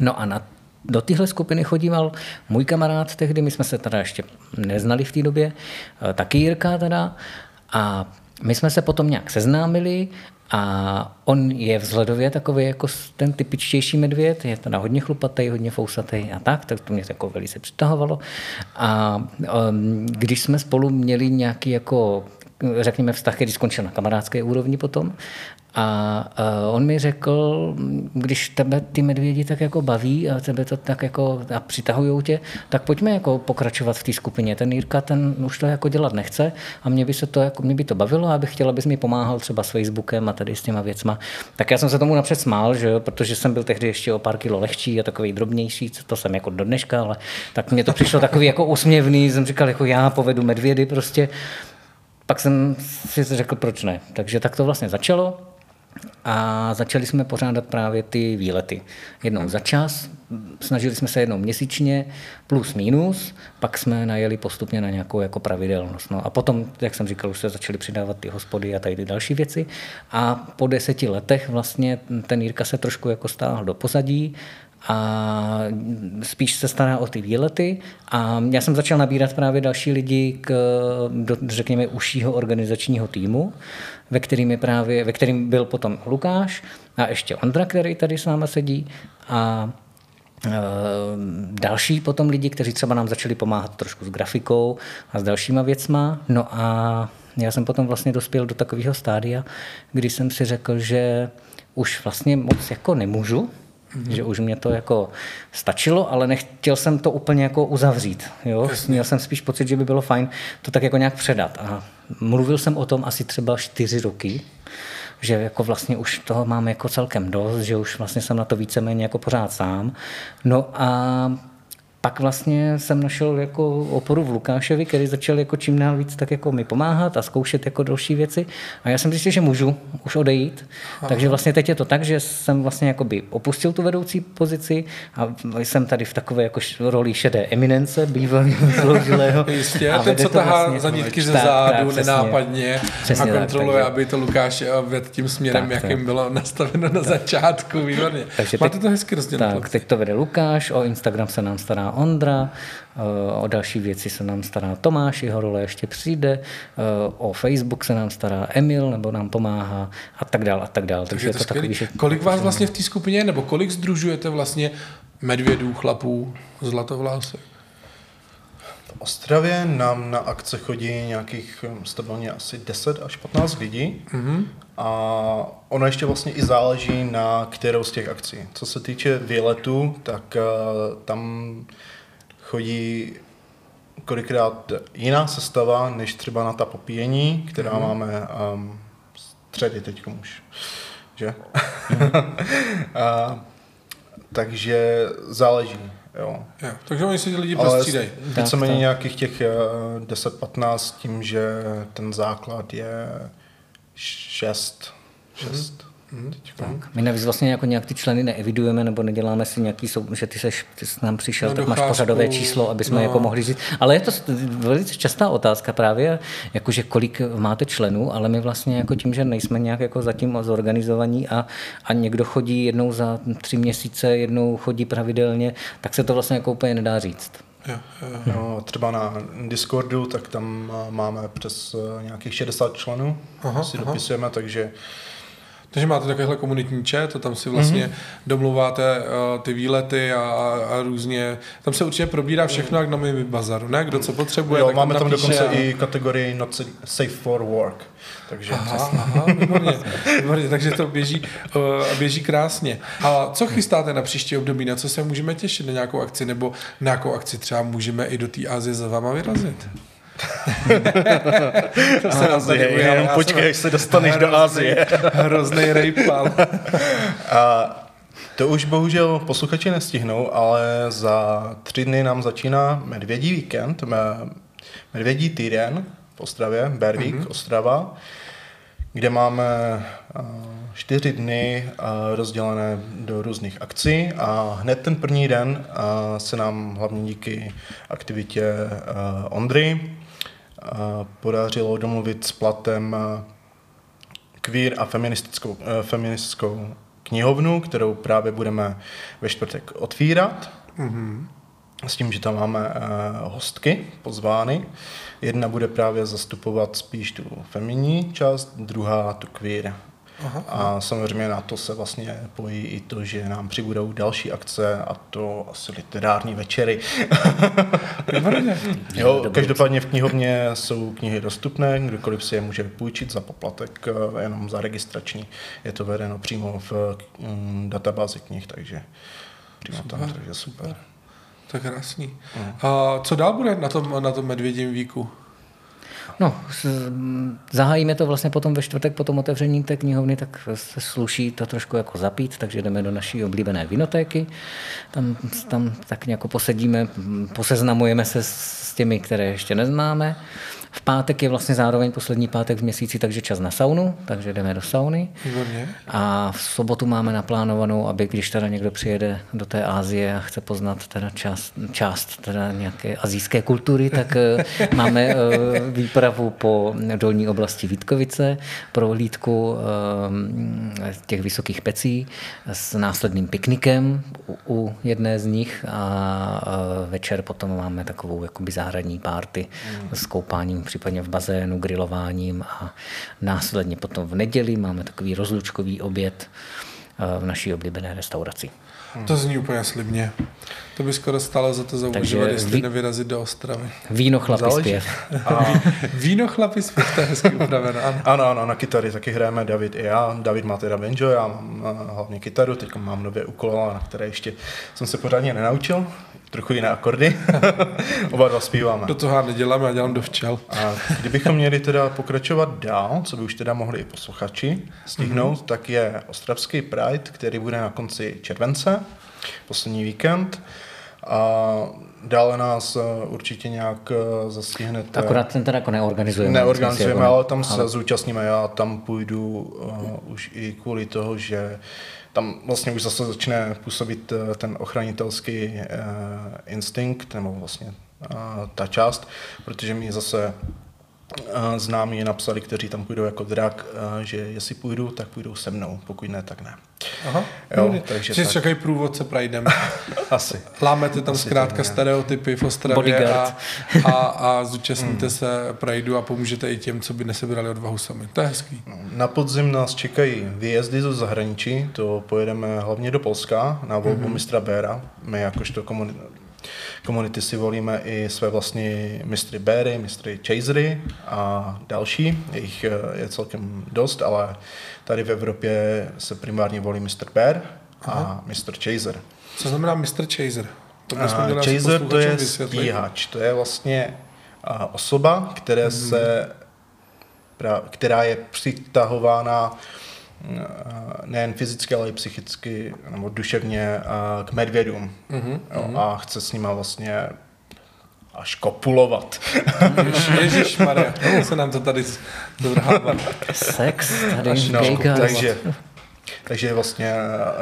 No a na do téhle skupiny chodíval můj kamarád tehdy, my jsme se teda ještě neznali v té době, eh, taky Jirka teda, a my jsme se potom nějak seznámili a on je vzhledově takový jako ten typičtější medvěd, je teda hodně chlupatý, hodně fousatý a tak, tak to mě jako velice přitahovalo. A um, když jsme spolu měli nějaký jako řekněme, vztah, který skončil na kamarádské úrovni potom. A on mi řekl, když tebe ty medvědi tak jako baví a tebe to tak jako a přitahují tě, tak pojďme jako pokračovat v té skupině. Ten Jirka, ten už to jako dělat nechce a mě by se to, jako, mě by to bavilo a bych chtěla, abys mi pomáhal třeba s Facebookem a tady s těma věcma. Tak já jsem se tomu napřed smál, že jo, protože jsem byl tehdy ještě o pár kilo lehčí a takový drobnější, to jsem jako do dneška, ale tak mně to přišlo takový jako úsměvný, jsem říkal, jako já povedu medvědy prostě. Pak jsem si řekl, proč ne. Takže tak to vlastně začalo. A začali jsme pořádat právě ty výlety. Jednou za čas, snažili jsme se jednou měsíčně, plus minus, pak jsme najeli postupně na nějakou jako pravidelnost. No a potom, jak jsem říkal, už se začaly přidávat ty hospody a tady ty další věci. A po deseti letech vlastně ten Jirka se trošku jako stáhl do pozadí, a spíš se stará o ty výlety a já jsem začal nabírat právě další lidi k, do, řekněme, užšího organizačního týmu, ve kterým, je právě, ve kterým byl potom Lukáš a ještě Ondra, který tady s náma sedí a e, další potom lidi, kteří třeba nám začali pomáhat trošku s grafikou a s dalšíma věcma. No a já jsem potom vlastně dospěl do takového stádia, kdy jsem si řekl, že už vlastně moc jako nemůžu, Mm-hmm. Že už mě to jako stačilo, ale nechtěl jsem to úplně jako uzavřít. Jo? Jasně. Měl jsem spíš pocit, že by bylo fajn to tak jako nějak předat. A mluvil jsem o tom asi třeba čtyři roky, že jako vlastně už toho mám jako celkem dost, že už vlastně jsem na to víceméně jako pořád sám. No a pak vlastně jsem našel jako oporu v Lukášovi, který začal jako čím dál víc tak jako mi pomáhat a zkoušet jako další věci. A já jsem zjistil, že můžu už odejít. Aha. Takže vlastně teď je to tak, že jsem vlastně jakoby opustil tu vedoucí pozici a jsem tady v takové jako roli šedé eminence, bývalého sloužilého. Jistě, a ten, co tahá vlastně, za nitky ze zádu, přesně, nenápadně přesně a kontroluje, tak, takže, aby to Lukáš vedl tím směrem, tak, jakým tak. bylo nastaveno na začátku. Výborně. Takže Máte teď, to hezky rozdělené. Tak, teď to vede Lukáš, o Instagram se nám stará Ondra, eh, o další věci se nám stará Tomáš, jeho role ještě přijde, eh, o Facebook se nám stará Emil, nebo nám pomáhá a tak dál a tak dál. Takže, Takže to, to takový, že... Kolik vás vlastně v té skupině, nebo kolik združujete vlastně medvědů, chlapů, zlatovlásek? V Ostravě nám na akce chodí nějakých hm, stabilně asi 10 až 15 lidí. Mm-hmm. A ono ještě vlastně i záleží na kterou z těch akcí. Co se týče výletu, tak uh, tam chodí kolikrát jiná sestava, než třeba na ta popíjení, která mm. máme um, středy teď už. Že? Mm. uh, takže záleží. Jo. Jo, takže oni si lidi prostřídají. Víceméně nějakých těch 10-15 tím, že ten základ je 6. 6. Mm, tak. My navíc vlastně jako nějak ty členy neevidujeme nebo neděláme si nějaký, sou, že ty, seš, ty jsi nám přišel, no, tak máš pořadové číslo, aby jsme no. jako mohli říct. Ale je to velice častá otázka právě, jakože kolik máte členů, ale my vlastně jako tím, že nejsme nějak jako zatím zorganizovaní a, a někdo chodí jednou za tři měsíce, jednou chodí pravidelně, tak se to vlastně jako úplně nedá říct. Jo, jo. No, třeba na Discordu, tak tam máme přes eh, nějakých 60 členů, aha, si aha. dopisujeme, takže takže máte takovéhle komunitní chat, to tam si vlastně mm-hmm. domluváte uh, ty výlety a, a různě, tam se určitě probírá všechno, jak na mým bazaru, ne? Kdo co potřebuje, jo, tak máme tam dokonce a... i kategorii not safe for work. Takže aha, aha, výborně, výborně, takže to běží, uh, běží krásně. A co chystáte na příští období, na co se můžeme těšit, na nějakou akci, nebo na nějakou akci třeba můžeme i do té Azie za váma vyrazit? to se Azie, jenom počkej, až se dostaneš hrozný, do Azie. hrozný rejpal. A to už bohužel posluchači nestihnou, ale za tři dny nám začíná Medvědí víkend, Medvědí týden v Ostravě, Bervík, mm-hmm. Ostrava, kde máme čtyři dny rozdělené do různých akcí a hned ten první den se nám hlavně díky aktivitě Ondry podařilo domluvit s platem queer a feministickou, feministickou knihovnu, kterou právě budeme ve čtvrtek otvírat. Mm-hmm. S tím, že tam máme hostky pozvány. Jedna bude právě zastupovat spíš tu feminní část, druhá tu queer Aha. A samozřejmě na to se vlastně pojí i to, že nám přibudou další akce a to asi literární večery. jo, každopádně v knihovně jsou knihy dostupné, kdokoliv si je může půjčit za poplatek, eh, jenom za registrační. Je to vedeno přímo v mm, databázi knih, takže přímo super. tam, takže super. Tak krásný. Mm. A co dál bude na tom, na tom medvědím víku? No, zahájíme to vlastně potom ve čtvrtek po tom otevření té knihovny, tak se sluší to trošku jako zapít, takže jdeme do naší oblíbené vinotéky. Tam, tam tak nějak posedíme, poseznamujeme se s těmi, které ještě neznáme. V pátek je vlastně zároveň poslední pátek v měsíci, takže čas na saunu, takže jdeme do sauny. Výborně. A v sobotu máme naplánovanou, aby když teda někdo přijede do té Ázie a chce poznat teda část, část teda nějaké azijské kultury, tak eh, máme eh, výpravu po dolní oblasti Vítkovice, prohlídku eh, těch vysokých pecí s následným piknikem u, jedné z nich a večer potom máme takovou jakoby zahradní párty mm. s koupáním případně v bazénu, grilováním a následně potom v neděli máme takový rozlučkový oběd eh, v naší oblíbené restauraci. To zní úplně slibně. To by skoro stalo za to zauvažovat, jestli ví... nevyrazit do Ostravy. Víno chlapi zpěv. A... Víno chlapi zpěv, to je hezky upravené. Ano. ano, ano, na kytary taky hrajeme David i já. David má teda banjo, já mám eh, hlavně kytaru, teď mám nově úkol, na které ještě jsem se pořádně nenaučil trochu jiné akordy. Oba dva zpíváme. Do toho neděláme, já dělám do včel. A kdybychom měli teda pokračovat dál, co by už teda mohli i posluchači stihnout, mm-hmm. tak je Ostravský Pride, který bude na konci července, poslední víkend. A dále nás eh, určitě nějak eh, zastihnete. Akorát ten teda jako neorganizujeme. Neorganizujeme, ale tam se ale... zúčastníme. Já tam půjdu uh, už i kvůli toho, že tam vlastně už zase začne působit ten ochranitelský uh, instinkt, nebo vlastně uh, ta část, protože mi zase známí napsali, kteří tam půjdou jako drak, že jestli půjdu, tak půjdou se mnou, pokud ne, tak ne. Aha, jo, takže Jsi tak. čekají průvodce Prajdem. Asi. Lámete tam Asi zkrátka stereotypy v Ostravě a, a, a zúčastníte hmm. se Prajdu a pomůžete i těm, co by nesebrali odvahu sami. To je hezký. No, na podzim nás čekají výjezdy do zahraničí, to pojedeme hlavně do Polska na volbu hmm. mistra Béra. My jakožto komunita komunity si volíme i své vlastní mistry Béry, mistry Chasery a další. Jejich eh, je celkem dost, ale tady v Evropě se primárně volí Mr. Bear a Mr. Chaser. Co znamená Mr. Chaser? To uh, Chaser to je stíhač, to je vlastně uh, osoba, které hmm. se, která je přitahována nejen fyzicky, ale i psychicky nebo duševně k medvědům mm-hmm. jo, mhm. a chce s nima vlastně až kopulovat. Ježíš Maria, se nám to tady dovrhává. Sex tady až, no, takže, takže je vlastně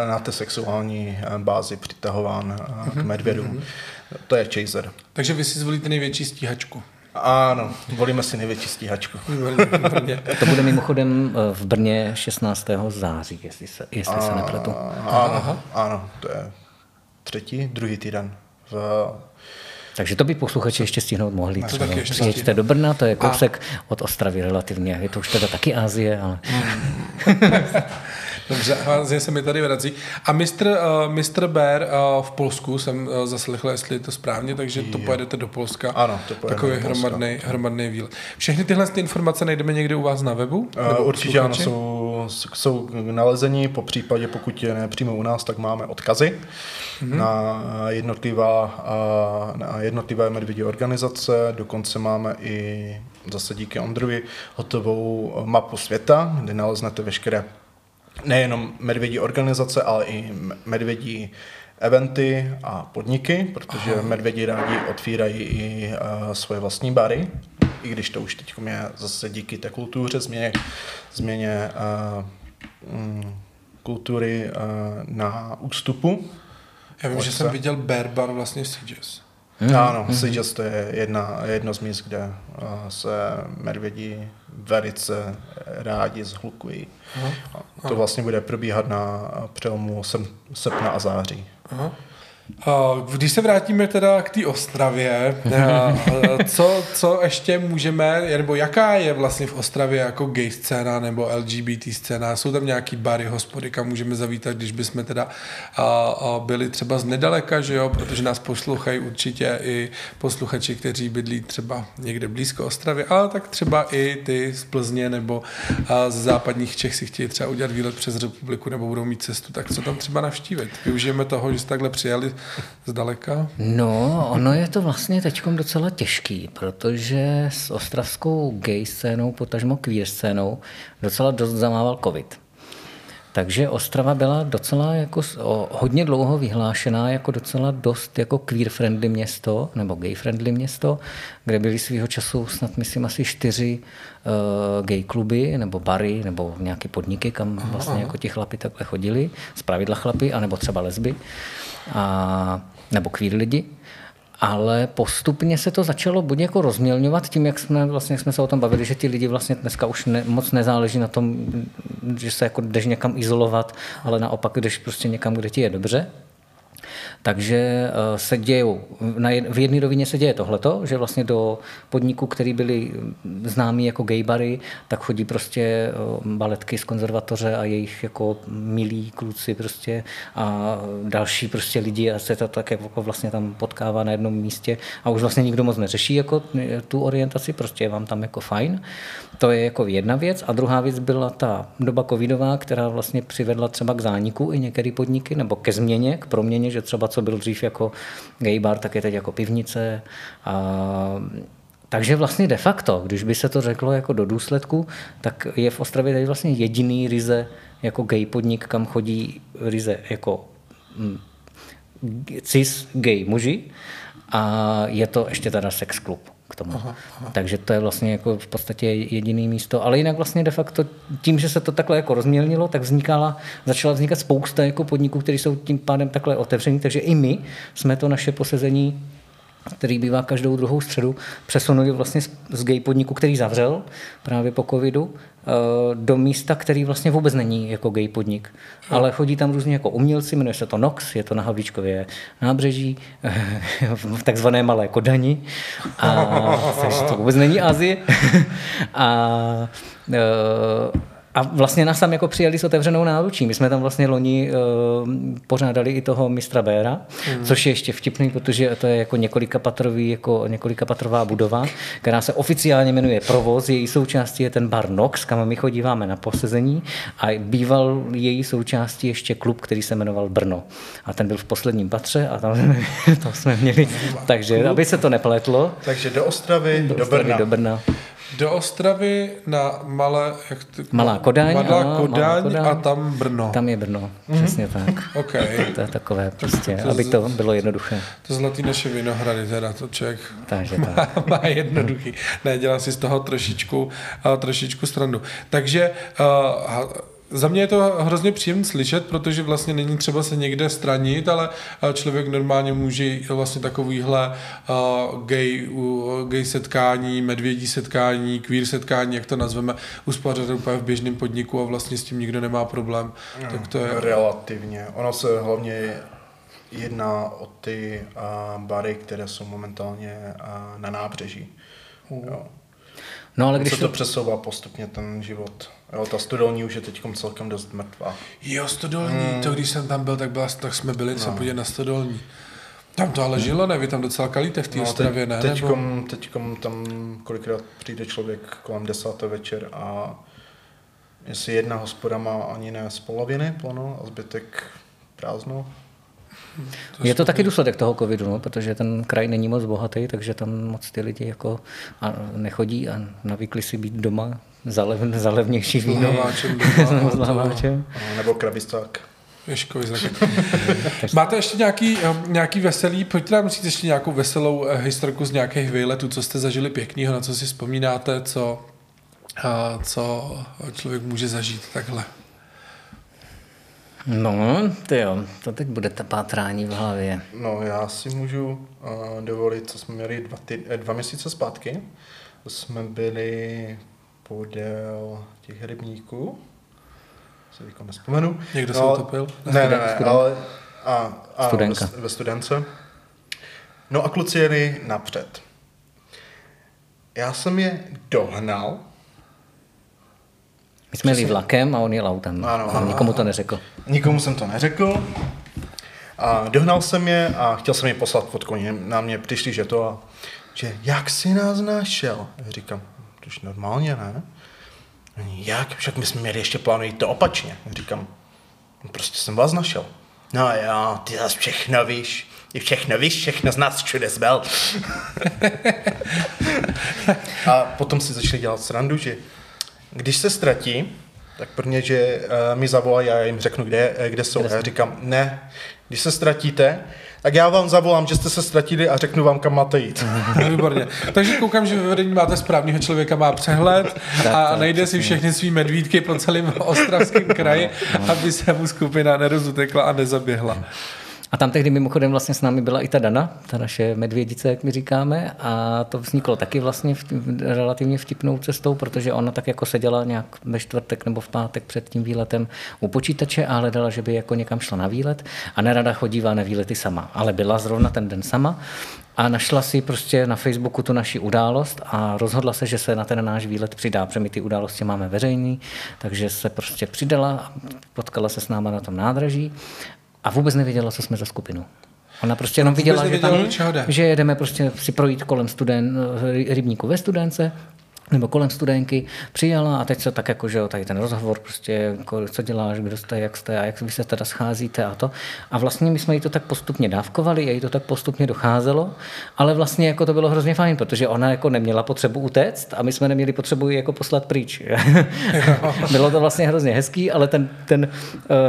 na té sexuální bázi přitahován mm-hmm. k mhm, medvědům. Mm-hmm. To je chaser. Takže vy si zvolíte největší stíhačku. Ano, volíme si největší stíhačku. to bude mimochodem eh, v Brně 16. září, jestli se, jestli a, se nepletu. Ano, ano, to je třetí, druhý týden. V... Takže to by posluchači ještě stihnout mohli. Třeba. Přijeďte do Brna, to je kousek a... od Ostravy relativně. Je to už teda taky Ázie, ale... Dobře, Azie se mi tady vrací. A mistr, uh, mistr Bear uh, v Polsku jsem uh, zaslechl, jestli je to správně, takže to pojedete do Polska. Ano, to Takový do hromadný, hromadný výlet. Všechny tyhle ty informace najdeme někde u vás na webu? Uh, určitě ano, jsou, jsou nalezení, po případě, pokud je nepřímo u nás, tak máme odkazy mm-hmm. na, jednotlivá, na jednotlivé medvědí organizace, dokonce máme i zase díky Ondrovi hotovou mapu světa, kde naleznete veškeré nejenom medvědí organizace, ale i medvědí eventy a podniky, protože Aha. medvědi rádi otvírají i uh, svoje vlastní bary, i když to už teď je zase díky té kultuře, změně, změně uh, um, kultury uh, na ústupu. Já vím, že jsem viděl bear bar vlastně v Sieges. Mm. Ano, mm. Sieges to je jedna, jedno z míst, kde uh, se medvědi velice rádi zhlukují. Aha. To vlastně bude probíhat na přelomu srpna a září. Aha. Když se vrátíme teda k té Ostravě, eh, co, co ještě můžeme, nebo jaká je vlastně v Ostravě jako gay scéna nebo LGBT scéna? Jsou tam nějaký bary, hospody, kam můžeme zavítat, když bychom teda byli třeba z nedaleka, že jo, protože nás poslouchají určitě i posluchači, kteří bydlí třeba někde blízko Ostravy, ale tak třeba i ty z Plzně nebo z západních Čech si chtějí třeba udělat výlet přes republiku nebo budou mít cestu, tak co tam třeba navštívit? Využijeme toho, že jste takhle přijali zdaleka? No, ono je to vlastně teď docela těžký, protože s ostravskou gay scénou, potažmo queer scénou, docela dost zamával covid. Takže Ostrava byla docela jako o, hodně dlouho vyhlášená jako docela dost jako queer friendly město nebo gay friendly město, kde byly svýho času snad myslím asi čtyři uh, gay kluby nebo bary nebo nějaké podniky, kam vlastně jako ti chlapi takhle chodili, pravidla chlapi, anebo třeba lesby a, nebo queer lidi. Ale postupně se to začalo buď jako rozmělňovat tím, jak jsme, vlastně, jak jsme se o tom bavili, že ti lidi vlastně dneska už ne, moc nezáleží na tom, že se jako jdeš někam izolovat, ale naopak jdeš prostě někam, kde ti je dobře. Takže se dějou, v jedné rovině se děje tohleto, že vlastně do podniků, který byly známí jako gaybary, tak chodí prostě baletky z konzervatoře a jejich jako milí kluci prostě a další prostě lidi a se to tak jako vlastně tam potkává na jednom místě a už vlastně nikdo moc neřeší jako tu orientaci, prostě je vám tam jako fajn. To je jako jedna věc. A druhá věc byla ta doba covidová, která vlastně přivedla třeba k zániku i některé podniky, nebo ke změně, k proměně, že třeba co byl dřív jako gay bar, tak je teď jako pivnice. A takže vlastně de facto, když by se to řeklo jako do důsledku, tak je v Ostravě tady vlastně jediný ryze jako gay podnik, kam chodí ryze jako hm, cis gay muži a je to ještě teda sex klub k tomu. Aha, aha. Takže to je vlastně jako v podstatě jediný místo. Ale jinak vlastně de facto tím, že se to takhle jako rozmělnilo, tak vznikala, začala vznikat spousta jako podniků, které jsou tím pádem takhle otevřený. Takže i my jsme to naše posezení který bývá každou druhou středu, přesunuli vlastně z gay podniku, který zavřel právě po covidu, eh, do místa, který vlastně vůbec není jako gay podnik. Ale chodí tam různě jako umělci, jmenuje se to Nox, je to na Havlíčkově nábřeží, v takzvané Malé Kodani. A, takže to vůbec není Azie. a eh, a vlastně nás tam jako přijeli s otevřenou náručí. My jsme tam vlastně loni uh, pořádali i toho mistra Béra, mm. což je ještě vtipný, protože to je jako několika patrový, jako několika patrová budova, která se oficiálně jmenuje Provoz. Její součástí je ten bar Nox, kam my chodíváme na posezení a býval její součástí ještě klub, který se jmenoval Brno. A ten byl v posledním patře a tam to jsme měli. Takže, aby se to nepletlo. Takže do Ostravy, do, do, Ostravy, Brna. do Brna. Do Ostravy na Malé... Jak ty, Malá Kodaň, Malá Kodaň, Malá Kodaň a tam Brno. Tam je Brno, mm-hmm. přesně tak. Okay. To je takové prostě, to aby to bylo jednoduché. To zlatý naše vinohrady, teda to člověk Takže má, tak. má jednoduchý. Ne, dělá si z toho trošičku, uh, trošičku strandu. Takže uh, za mě je to hrozně příjemné slyšet, protože vlastně není třeba se někde stranit, ale člověk normálně může vlastně takovýhle uh, gay, uh, gay setkání, medvědí setkání, queer setkání, jak to nazveme, uspořádat úplně v běžném podniku a vlastně s tím nikdo nemá problém. No, tak to je... Relativně. Ono se hlavně jedná o ty uh, bary, které jsou momentálně uh, na nábřeží. Uh. Jo. No ale když se to přesouvá postupně ten život. Jo, ta studolní už je teď celkem dost mrtvá. Jo, studolní, hmm. to když jsem tam byl, tak, byla, tak jsme byli no. se podívat na studolní. Tam to ale žilo, ne? Vy tam docela kalíte v té no, Ostravě, ne? Teďkom, nebo? teďkom tam kolikrát přijde člověk kolem desáté večer a jestli jedna hospoda má ani ne z poloviny plno a zbytek prázdno, to je to taky důsledek toho covidu, no, protože ten kraj není moc bohatý, takže tam moc ty lidi jako a nechodí a navykli si být doma za, lev, za levnější víno. S. Nebo kravisták. Máte ještě nějaký, eh, nějaký veselý, pojďte nám říct ještě nějakou veselou eh, historku z nějakých výletů, co jste zažili pěkného, na co si vzpomínáte, co, co člověk může zažít takhle. No, ty jo, to teď bude ta pátrání v hlavě. No, já si můžu uh, dovolit, co jsme měli dva, ty, eh, dva měsíce zpátky. Jsme byli podél těch rybníků, se teďka nespomenu. Někdo no, se utopil? Ne, ne, ne, ne ale a, a Studenka. Ve, ve studence. No a kluci jeli napřed. Já jsem je dohnal, my jsme jeli vlakem a on jel autem. Ano, ano, nikomu to neřekl. Nikomu jsem to neřekl. A dohnal jsem je a chtěl jsem je poslat fotku. Na mě přišli, že to a že jak jsi nás našel? Říkám, to už normálně, ne? Jak? Však my jsme měli ještě plánují to opačně. Říkám, no prostě jsem vás našel. No jo, ty zase všechno víš. Ty všechno víš, všechno z nás všude zbel. a potom si začali dělat srandu, že když se ztratí, tak prvně, že uh, mi zavolají a já jim řeknu, kde, eh, kde jsou. Kde já říkám, ne, když se ztratíte, tak já vám zavolám, že jste se ztratili a řeknu vám, kam máte jít. Výborně. Takže koukám, že ve vedení máte správného člověka, má přehled a najde si všechny svý medvídky po celém ostravském kraji, aby se mu skupina nerozutekla a nezaběhla. A tam tehdy mimochodem vlastně s námi byla i ta Dana, ta naše medvědice, jak my říkáme, a to vzniklo taky vlastně v, relativně vtipnou cestou, protože ona tak jako seděla nějak ve čtvrtek nebo v pátek před tím výletem u počítače a hledala, že by jako někam šla na výlet a nerada chodívá na výlety sama, ale byla zrovna ten den sama a našla si prostě na Facebooku tu naši událost a rozhodla se, že se na ten náš výlet přidá, protože my ty události máme veřejný, takže se prostě přidala, potkala se s náma na tom nádraží a vůbec nevěděla, co jsme za skupinu. Ona prostě jenom viděla, že, tam, že jedeme prostě si projít kolem studen, rybníku ve studence, nebo kolem studenky, přijela a teď se tak jako, že jo, tady ten rozhovor, prostě, jako, co děláš, kdo jste, jak jste a jak vy se teda scházíte a to. A vlastně my jsme jí to tak postupně dávkovali, jí to tak postupně docházelo, ale vlastně jako to bylo hrozně fajn, protože ona jako neměla potřebu utéct a my jsme neměli potřebu ji jako poslat pryč. bylo to vlastně hrozně hezký, ale ten, ten,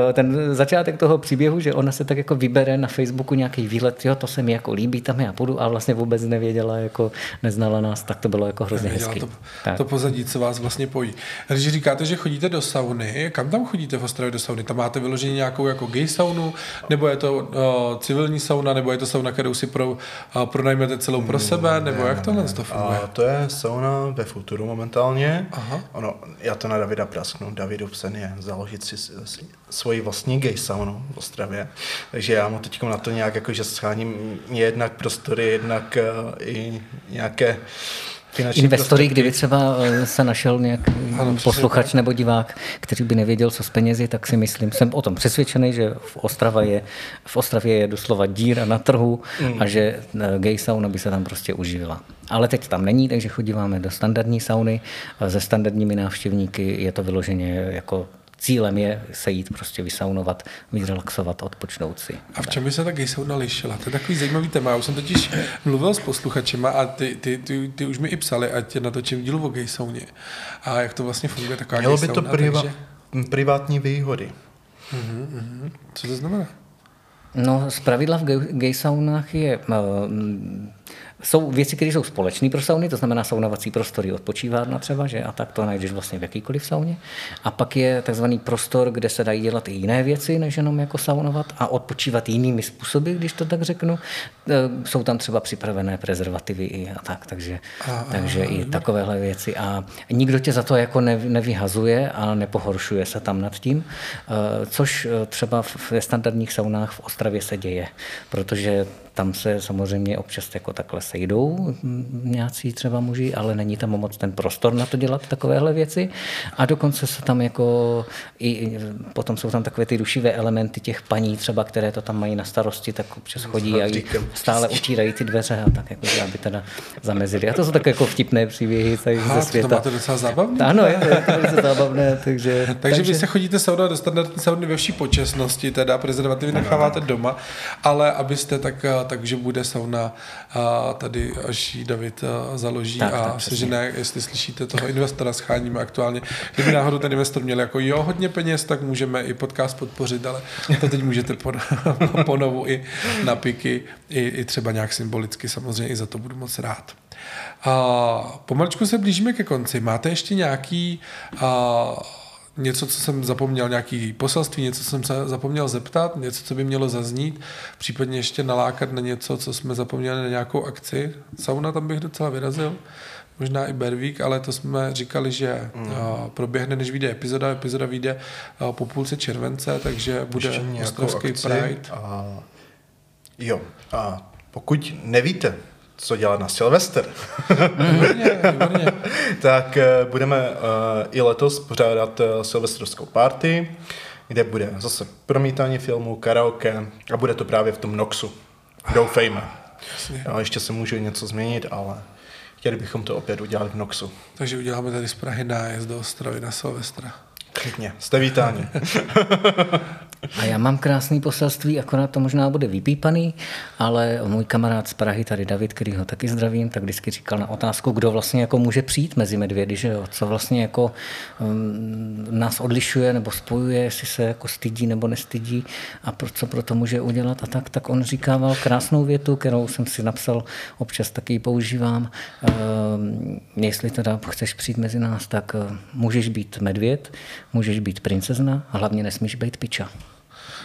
eh, ten začátek toho příběhu, že ona se tak jako vybere na Facebooku nějaký výlet, jo, to se mi jako líbí, tam já půjdu a vlastně vůbec nevěděla, jako neznala nás, tak to bylo jako hrozně hezký. To tak. to pozadí, co vás vlastně pojí. Když říkáte, že chodíte do sauny, kam tam chodíte v Ostravě do sauny? Tam máte vyloženě nějakou jako gay saunu, nebo je to uh, civilní sauna, nebo je to sauna, kterou si pro, uh, pronajmete celou pro sebe, nebo ne, jak tohle to funguje? A to je sauna ve Futuru momentálně. Aha. Ono, já to na Davida prasknu. Davidův sen je založit si, si svoji vlastní gay saunu v Ostravě. Takže já mu teď na to nějak jako, že scháním jednak prostory, jednak uh, i nějaké investory, kdyby třeba eh, se našel nějaký ano, posluchač nebo divák, který by nevěděl, co s penězi, tak si myslím, jsem o tom přesvědčený, že v, Ostrava je, v Ostravě je doslova díra na trhu mm. a že eh, gay sauna by se tam prostě uživila. Ale teď tam není, takže chodíváme do standardní sauny. Se standardními návštěvníky je to vyloženě jako cílem je se jít prostě vysaunovat, vyrelaxovat, odpočnout si. A v čem by se ta sauna lišila? To je takový zajímavý téma. Já už jsem totiž mluvil s posluchačema a ty, ty, ty, ty už mi i psali, ať natočím dílu o sauně. A jak to vlastně funguje taková Mělo by to priva- takže... privátní výhody. Uh-huh, uh-huh. Co to znamená? No, z pravidla v gay saunách je uh, jsou věci, které jsou společné pro sauny, to znamená saunovací prostory, odpočívárna třeba, že? a tak to najdeš vlastně v jakýkoliv sauně. A pak je takzvaný prostor, kde se dají dělat i jiné věci, než jenom jako saunovat a odpočívat jinými způsoby, když to tak řeknu. E, jsou tam třeba připravené prezervativy i a tak, takže, a, takže a, i takovéhle věci. A nikdo tě za to jako nevyhazuje a nepohoršuje se tam nad tím, e, což e, třeba ve standardních saunách v Ostravě se děje, protože tam se samozřejmě občas jako takhle sejdou nějací třeba muži, ale není tam moc ten prostor na to dělat takovéhle věci. A dokonce se tam jako, i, potom jsou tam takové ty rušivé elementy těch paní třeba, které to tam mají na starosti, tak občas chodí a stále utírají ty dveře a tak jako, aby teda zamezili. A to jsou tak jako vtipné příběhy tady Aha, ze světa. To máte docela zábavné. Ano, je to, je to velice zábavné. Takže, takže, takže, vy se chodíte sauna do standardní sauny ve vší počasnosti, teda prezervativy necháváte doma, ale abyste tak takže bude sauna tady, až ji David založí tak, a sežené, jestli slyšíte toho investora, scháníme aktuálně. Kdyby náhodou ten investor měl jako jo, hodně peněz, tak můžeme i podcast podpořit, ale to teď můžete ponovu i na piky, i, i třeba nějak symbolicky, samozřejmě i za to budu moc rád. A pomaličku se blížíme ke konci. Máte ještě nějaký a, něco, co jsem zapomněl, nějaký poselství, něco, co jsem se zapomněl zeptat, něco, co by mělo zaznít, případně ještě nalákat na něco, co jsme zapomněli na nějakou akci. Sauna tam bych docela vyrazil, možná i Bervík, ale to jsme říkali, že mm. proběhne, než vyjde epizoda. Epizoda vyjde po půlce července, takže bude Ostrovský Pride. A... Jo, a pokud nevíte, co dělat na Silvester. tak uh, budeme uh, i letos pořádat uh, silvestrovskou party, kde bude zase promítání filmu, karaoke a bude to právě v tom Noxu. Doufejme. No, ještě se může něco změnit, ale chtěli bychom to opět udělat v Noxu. Takže uděláme tady z Prahy nájezd do Ostrovy na Silvestra. Pěkně, jste vítáni. A já mám krásný poselství, akorát to možná bude vypípaný, ale můj kamarád z Prahy, tady David, který ho taky zdravím, tak vždycky říkal na otázku, kdo vlastně jako může přijít mezi medvědy, že jo? co vlastně jako um, nás odlišuje nebo spojuje, jestli se jako stydí nebo nestydí a pro, co pro to může udělat a tak, tak on říkával krásnou větu, kterou jsem si napsal, občas taky ji používám. Um, jestli teda chceš přijít mezi nás, tak uh, můžeš být medvěd, můžeš být princezna a hlavně nesmíš být piča.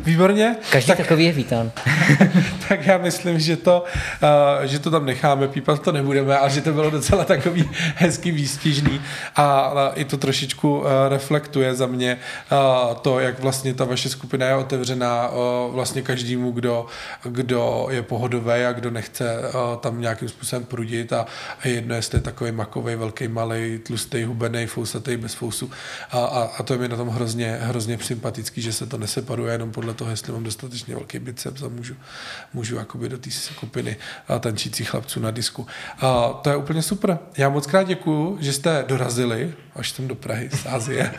Výborně. Každý tak, takový je vítán. tak já myslím, že to, uh, že to tam necháme, pípat to nebudeme a že to bylo docela takový hezký výstižný a uh, i to trošičku uh, reflektuje za mě uh, to, jak vlastně ta vaše skupina je otevřená uh, vlastně každému, kdo, kdo je pohodový a kdo nechce uh, tam nějakým způsobem prudit a, a jedno, jestli je takový makový, velký, malý, tlustý, hubený, fousatý, bez fousu a, a, a to je mi na tom hrozně, hrozně sympatický, že se to neseparuje jenom podle toho, jestli mám dostatečně velký biceps a můžu, můžu jakoby do té skupiny tančících chlapců na disku. A to je úplně super. Já moc krát děkuju, že jste dorazili až tam do Prahy z Azie,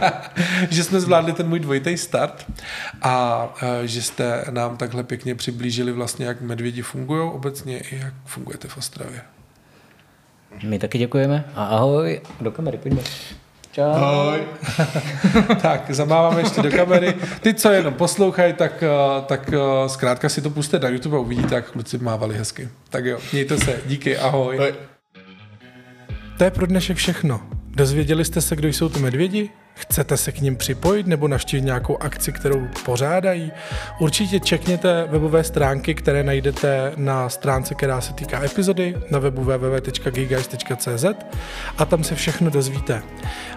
že jsme zvládli ten můj dvojitý start a že jste nám takhle pěkně přiblížili vlastně, jak medvědi fungují obecně i jak fungujete v Ostravě. My taky děkujeme a ahoj, do kamery, pojďme. Čau. Ahoj. tak, zamáváme ještě do kamery. Ty, co jenom poslouchají, tak, eh, tak eh, zkrátka si to puste na YouTube a uvidíte, jak kluci mávali hezky. Tak jo, mějte se, díky, ahoj. ahoj. To je pro dnešek všechno. Dozvěděli jste se, kdo jsou ty medvědi? Chcete se k ním připojit nebo navštívit nějakou akci, kterou pořádají? Určitě čekněte webové stránky, které najdete na stránce, která se týká epizody na webu www.gigaist.cz a tam se všechno dozvíte.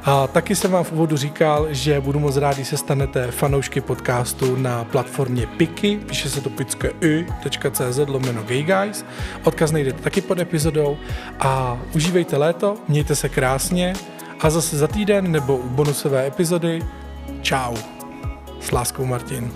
A taky jsem vám v úvodu říkal, že budu moc rád, když se stanete fanoušky podcastu na platformě Piky, píše se to picky.cz lomeno gayguys. Odkaz najdete taky pod epizodou a užívejte léto, mějte se krásně a zase za týden nebo u bonusové epizody. Čau. S láskou Martin.